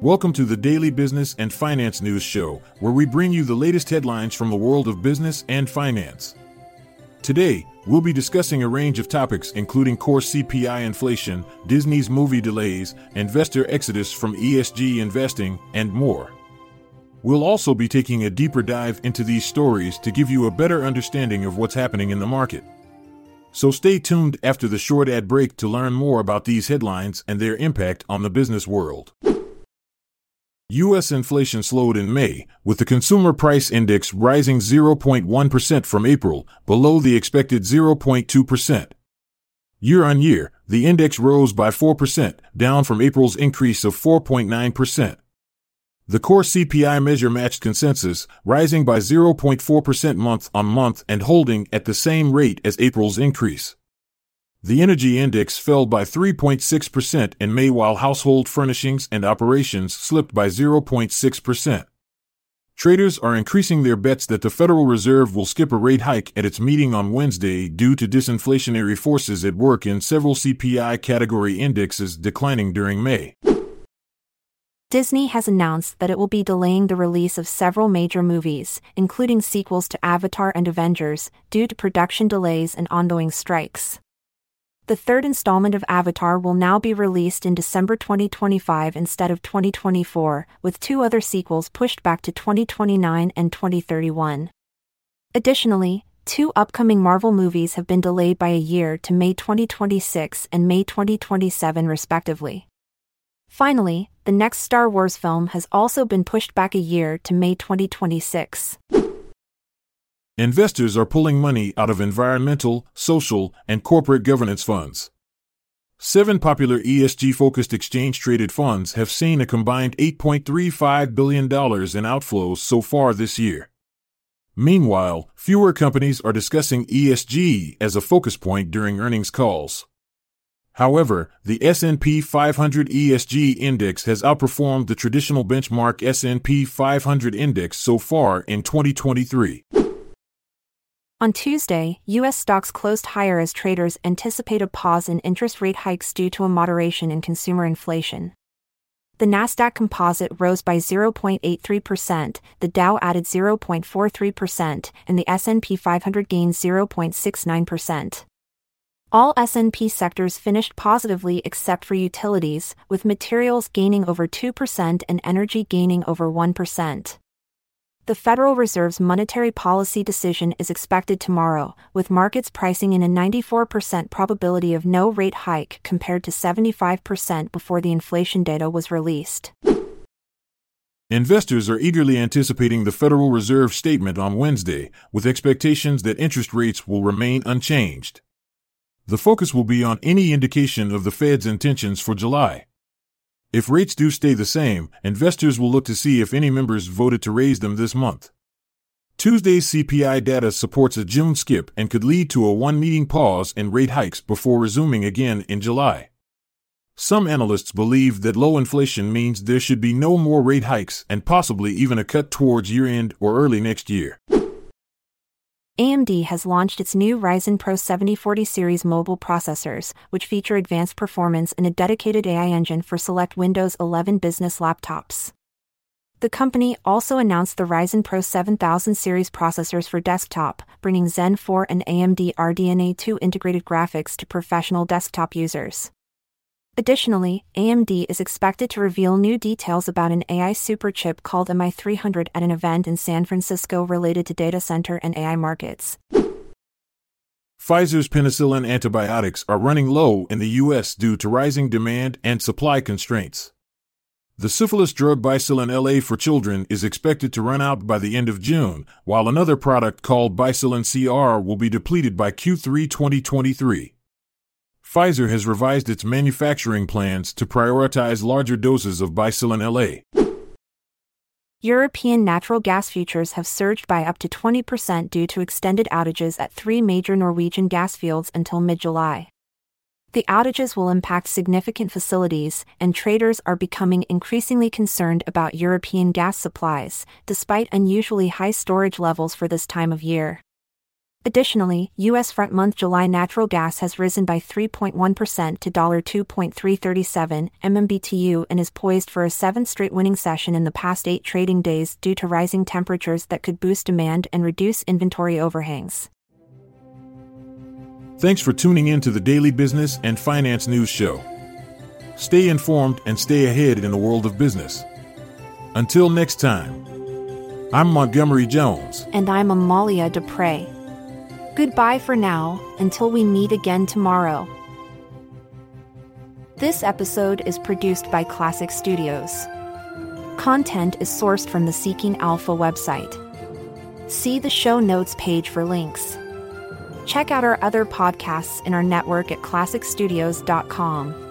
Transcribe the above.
Welcome to the Daily Business and Finance News Show, where we bring you the latest headlines from the world of business and finance. Today, we'll be discussing a range of topics including core CPI inflation, Disney's movie delays, investor exodus from ESG investing, and more. We'll also be taking a deeper dive into these stories to give you a better understanding of what's happening in the market. So stay tuned after the short ad break to learn more about these headlines and their impact on the business world. U.S. inflation slowed in May, with the Consumer Price Index rising 0.1% from April, below the expected 0.2%. Year on year, the index rose by 4%, down from April's increase of 4.9%. The core CPI measure matched consensus, rising by 0.4% month on month and holding at the same rate as April's increase. The energy index fell by 3.6% in May while household furnishings and operations slipped by 0.6%. Traders are increasing their bets that the Federal Reserve will skip a rate hike at its meeting on Wednesday due to disinflationary forces at work in several CPI category indexes declining during May. Disney has announced that it will be delaying the release of several major movies, including sequels to Avatar and Avengers, due to production delays and ongoing strikes. The third installment of Avatar will now be released in December 2025 instead of 2024, with two other sequels pushed back to 2029 and 2031. Additionally, two upcoming Marvel movies have been delayed by a year to May 2026 and May 2027, respectively. Finally, the next Star Wars film has also been pushed back a year to May 2026. Investors are pulling money out of environmental, social, and corporate governance funds. Seven popular ESG focused exchange traded funds have seen a combined $8.35 billion in outflows so far this year. Meanwhile, fewer companies are discussing ESG as a focus point during earnings calls. However, the S&P 500 ESG index has outperformed the traditional benchmark S&P 500 index so far in 2023. On Tuesday, U.S. stocks closed higher as traders anticipate a pause in interest rate hikes due to a moderation in consumer inflation. The Nasdaq Composite rose by 0.83%, the Dow added 0.43%, and the S&P 500 gained 0.69%. All S&P sectors finished positively except for utilities, with materials gaining over 2% and energy gaining over 1%. The Federal Reserve's monetary policy decision is expected tomorrow, with markets pricing in a 94% probability of no rate hike compared to 75% before the inflation data was released. Investors are eagerly anticipating the Federal Reserve statement on Wednesday, with expectations that interest rates will remain unchanged. The focus will be on any indication of the Fed's intentions for July. If rates do stay the same, investors will look to see if any members voted to raise them this month. Tuesday's CPI data supports a June skip and could lead to a one meeting pause in rate hikes before resuming again in July. Some analysts believe that low inflation means there should be no more rate hikes and possibly even a cut towards year end or early next year. AMD has launched its new Ryzen Pro 7040 series mobile processors, which feature advanced performance and a dedicated AI engine for select Windows 11 business laptops. The company also announced the Ryzen Pro 7000 series processors for desktop, bringing Zen 4 and AMD RDNA 2 integrated graphics to professional desktop users. Additionally, AMD is expected to reveal new details about an AI superchip called MI300 at an event in San Francisco related to data center and AI markets. Pfizer's penicillin antibiotics are running low in the U.S. due to rising demand and supply constraints. The syphilis drug Bicillin LA for children is expected to run out by the end of June, while another product called Bicillin CR will be depleted by Q3 2023. Pfizer has revised its manufacturing plans to prioritize larger doses of Bicillin LA. European natural gas futures have surged by up to 20% due to extended outages at three major Norwegian gas fields until mid July. The outages will impact significant facilities, and traders are becoming increasingly concerned about European gas supplies, despite unusually high storage levels for this time of year. Additionally, U.S. front month July natural gas has risen by 3.1% to $2.337 MMBTU and is poised for a seventh straight winning session in the past eight trading days due to rising temperatures that could boost demand and reduce inventory overhangs. Thanks for tuning in to the Daily Business and Finance News Show. Stay informed and stay ahead in the world of business. Until next time, I'm Montgomery Jones. And I'm Amalia Dupre. Goodbye for now, until we meet again tomorrow. This episode is produced by Klassic Studios. Content is sourced from the Seeking Alpha website. See the show notes page for links. Check out our other podcasts in our network at klassicstudios.com.